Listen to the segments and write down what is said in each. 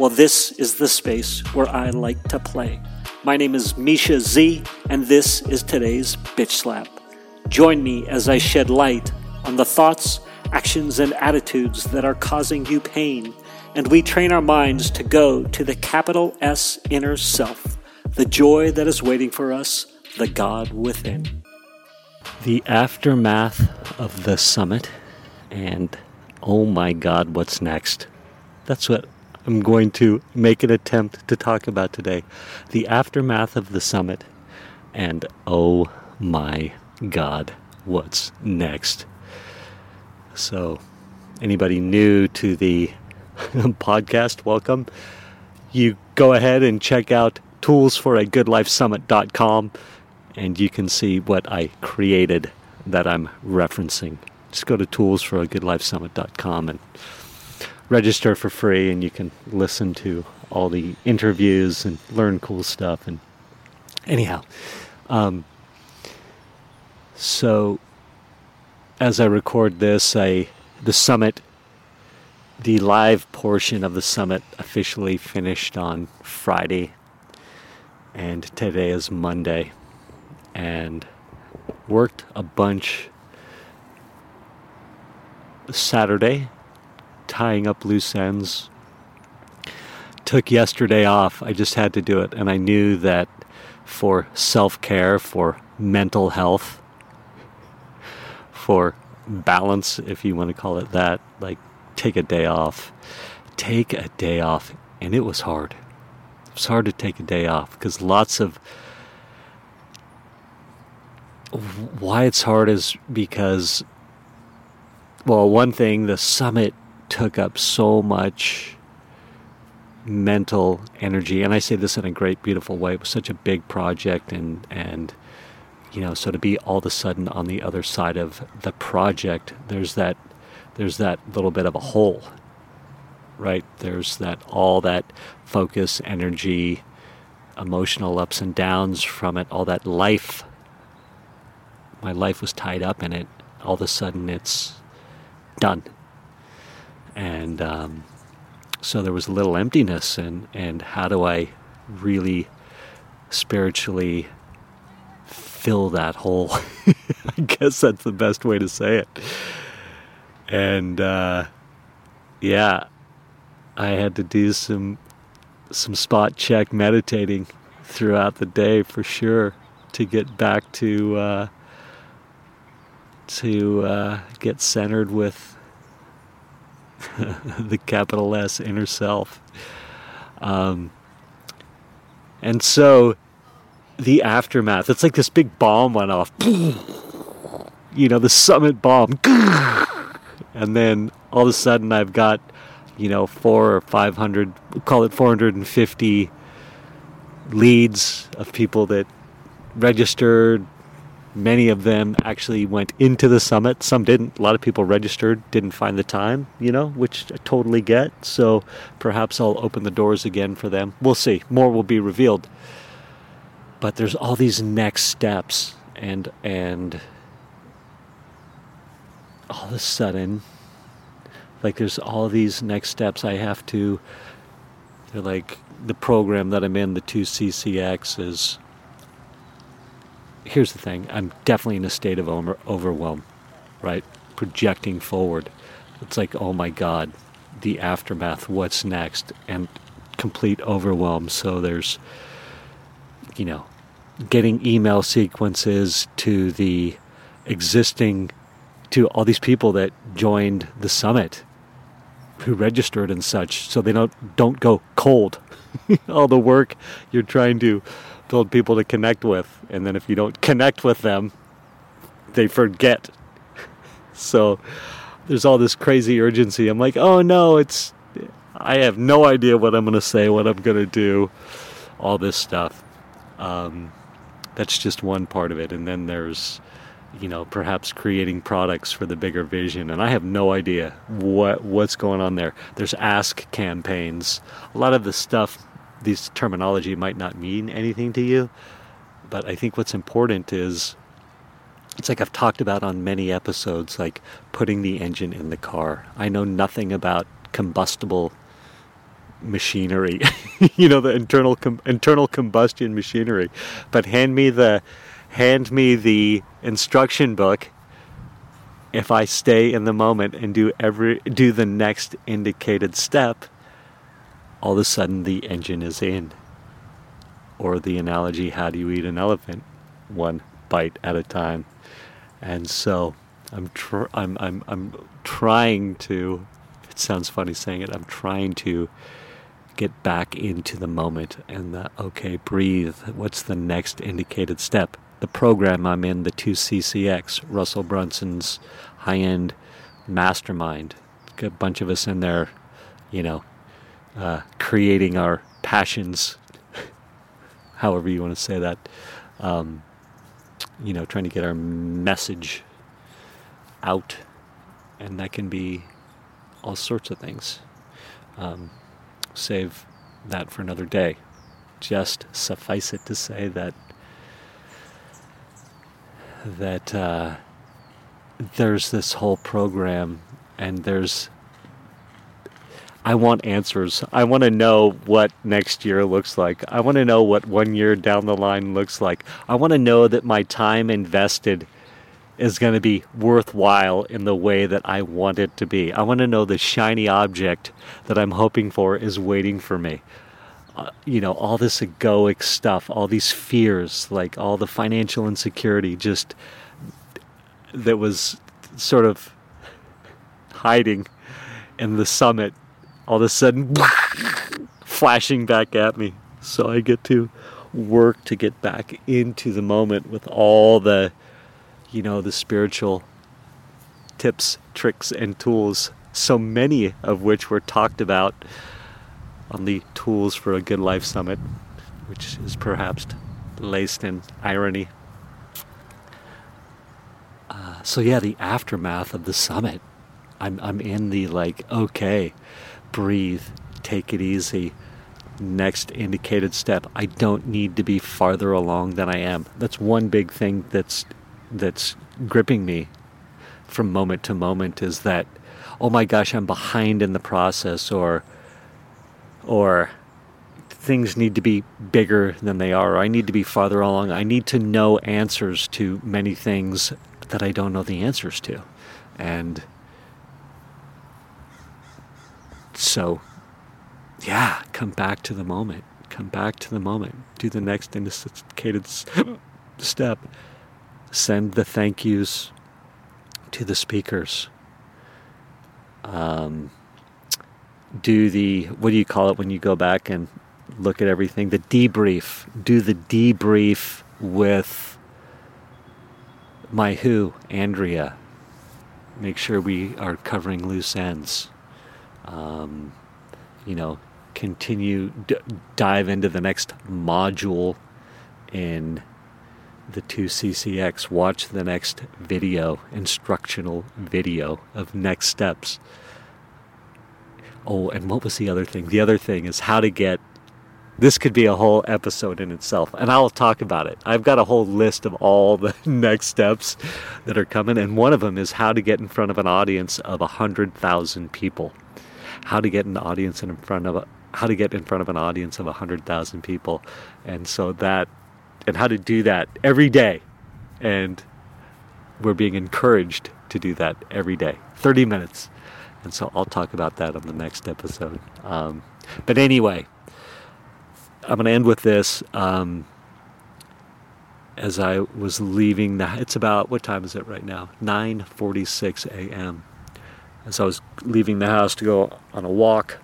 Well, this is the space where I like to play. My name is Misha Z, and this is today's Bitch Slap. Join me as I shed light on the thoughts, actions, and attitudes that are causing you pain, and we train our minds to go to the capital S inner self, the joy that is waiting for us, the God within. The aftermath of the summit, and oh my God, what's next? That's what I'm going to make an attempt to talk about today. The aftermath of the summit, and oh my God, what's next? So, anybody new to the podcast, welcome. You go ahead and check out toolsforagoodlifesummit.com and you can see what I created that I'm referencing. Just go to toolsforagoodlifesummit.com and register for free and you can listen to all the interviews and learn cool stuff and anyhow. Um, so as I record this, I the summit, the live portion of the summit officially finished on Friday, and today is Monday, and worked a bunch Saturday, tying up loose ends. Took yesterday off. I just had to do it, and I knew that for self care, for mental health, for balance, if you want to call it that. Like, take a day off. Take a day off. And it was hard. It was hard to take a day off because lots of. Why it's hard is because, well, one thing, the summit took up so much mental energy. And I say this in a great, beautiful way. It was such a big project and, and, you know so to be all of a sudden on the other side of the project there's that there's that little bit of a hole right there's that all that focus energy emotional ups and downs from it all that life my life was tied up in it all of a sudden it's done and um, so there was a little emptiness and and how do i really spiritually fill that hole. I guess that's the best way to say it. And uh, yeah, I had to do some some spot check meditating throughout the day for sure to get back to uh, to uh, get centered with the capital S inner self. Um, and so the aftermath. It's like this big bomb went off. You know, the summit bomb. And then all of a sudden I've got, you know, four or 500, we'll call it 450 leads of people that registered. Many of them actually went into the summit. Some didn't. A lot of people registered, didn't find the time, you know, which I totally get. So perhaps I'll open the doors again for them. We'll see. More will be revealed but there's all these next steps and and all of a sudden like there's all these next steps i have to they're like the program that i'm in the 2ccx is here's the thing i'm definitely in a state of over, overwhelm right? Projecting forward. It's like oh my god the aftermath what's next? And complete overwhelm. So there's you know, getting email sequences to the existing, to all these people that joined the summit who registered and such, so they don't don't go cold. all the work you're trying to build people to connect with, and then if you don't connect with them, they forget. so there's all this crazy urgency. I'm like, oh no, it's I have no idea what I'm to say, what I'm to do, all this stuff. Um, that's just one part of it. And then there's, you know, perhaps creating products for the bigger vision. And I have no idea what what's going on there. There's ask campaigns. A lot of the stuff, these terminology might not mean anything to you, but I think what's important is it's like I've talked about on many episodes, like putting the engine in the car. I know nothing about combustible machinery, you know, the internal com- internal combustion machinery. But hand me the hand me the instruction book. If I stay in the moment and do every do the next indicated step, all of a sudden the engine is in. Or the analogy, how do you eat an elephant? One bite at a time. And so I'm tr- I'm I'm I'm trying to it sounds funny saying it. I'm trying to get back into the moment and the okay, breathe. What's the next indicated step? The program I'm in, the 2CCX, Russell Brunson's high end mastermind. A bunch of us in there, you know, uh, creating our passions, however you want to say that. Um, you know, trying to get our message out, and that can be all sorts of things. Um, save that for another day. Just suffice it to say that that uh, there's this whole program, and there's. I want answers. I want to know what next year looks like. I want to know what one year down the line looks like. I want to know that my time invested is going to be worthwhile in the way that I want it to be. I want to know the shiny object that I'm hoping for is waiting for me. Uh, you know, all this egoic stuff, all these fears, like all the financial insecurity, just that was sort of hiding in the summit, all of a sudden flashing back at me. So I get to work to get back into the moment with all the you know, the spiritual tips, tricks, and tools, so many of which were talked about on the Tools for a Good Life Summit, which is perhaps laced in irony. Uh, so, yeah, the aftermath of the summit. I'm, I'm in the like, okay, breathe, take it easy. Next indicated step. I don't need to be farther along than I am. That's one big thing that's that's gripping me from moment to moment is that oh my gosh i'm behind in the process or or things need to be bigger than they are or i need to be farther along i need to know answers to many things that i don't know the answers to and so yeah come back to the moment come back to the moment do the next indicated step send the thank yous to the speakers. Um, do the what do you call it when you go back and look at everything? The debrief. Do the debrief with my who, Andrea. Make sure we are covering loose ends. Um, you know, continue d- dive into the next module in the 2CCX, watch the next video, instructional video of next steps. Oh, and what was the other thing? The other thing is how to get. This could be a whole episode in itself, and I'll talk about it. I've got a whole list of all the next steps that are coming, and one of them is how to get in front of an audience of 100,000 people. How to get an audience in front of a, how to get in front of an audience of 100,000 people. And so that and how to do that every day. And we're being encouraged to do that every day, 30 minutes. And so I'll talk about that on the next episode. Um, but anyway, I'm going to end with this. Um, as I was leaving the, it's about what time is it right now? 9:46 a.m. As I was leaving the house to go on a walk,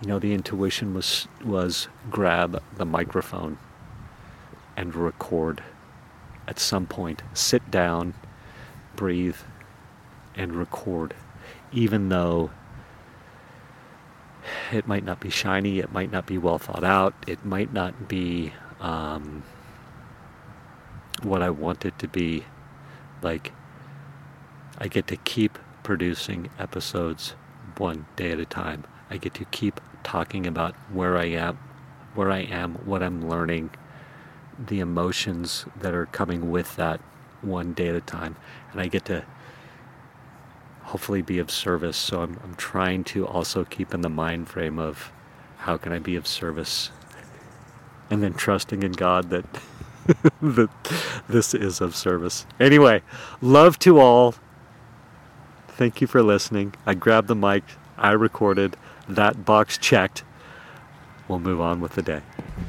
you know, the intuition was was grab the microphone and record at some point. Sit down, breathe, and record, even though it might not be shiny, it might not be well thought out, it might not be um, what I want it to be. Like, I get to keep producing episodes one day at a time. I get to keep talking about where I am, where I am, what I'm learning, the emotions that are coming with that one day at a time. And I get to hopefully be of service. So I'm, I'm trying to also keep in the mind frame of how can I be of service and then trusting in God that that this is of service. Anyway, love to all. Thank you for listening. I grabbed the mic, I recorded, that box checked. We'll move on with the day.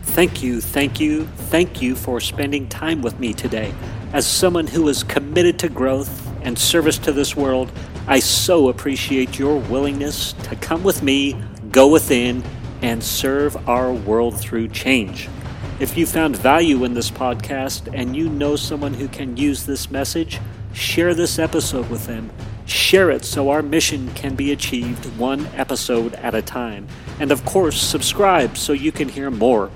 Thank you, thank you, thank you for spending time with me today. As someone who is committed to growth and service to this world, I so appreciate your willingness to come with me, go within, and serve our world through change. If you found value in this podcast and you know someone who can use this message, share this episode with them. Share it so our mission can be achieved one episode at a time. And of course, subscribe so you can hear more.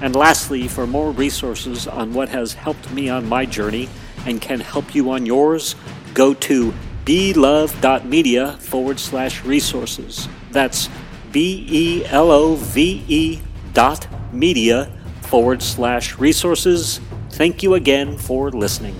And lastly, for more resources on what has helped me on my journey and can help you on yours, go to belove.media forward slash resources. That's B E L O V E dot media forward slash resources. Thank you again for listening.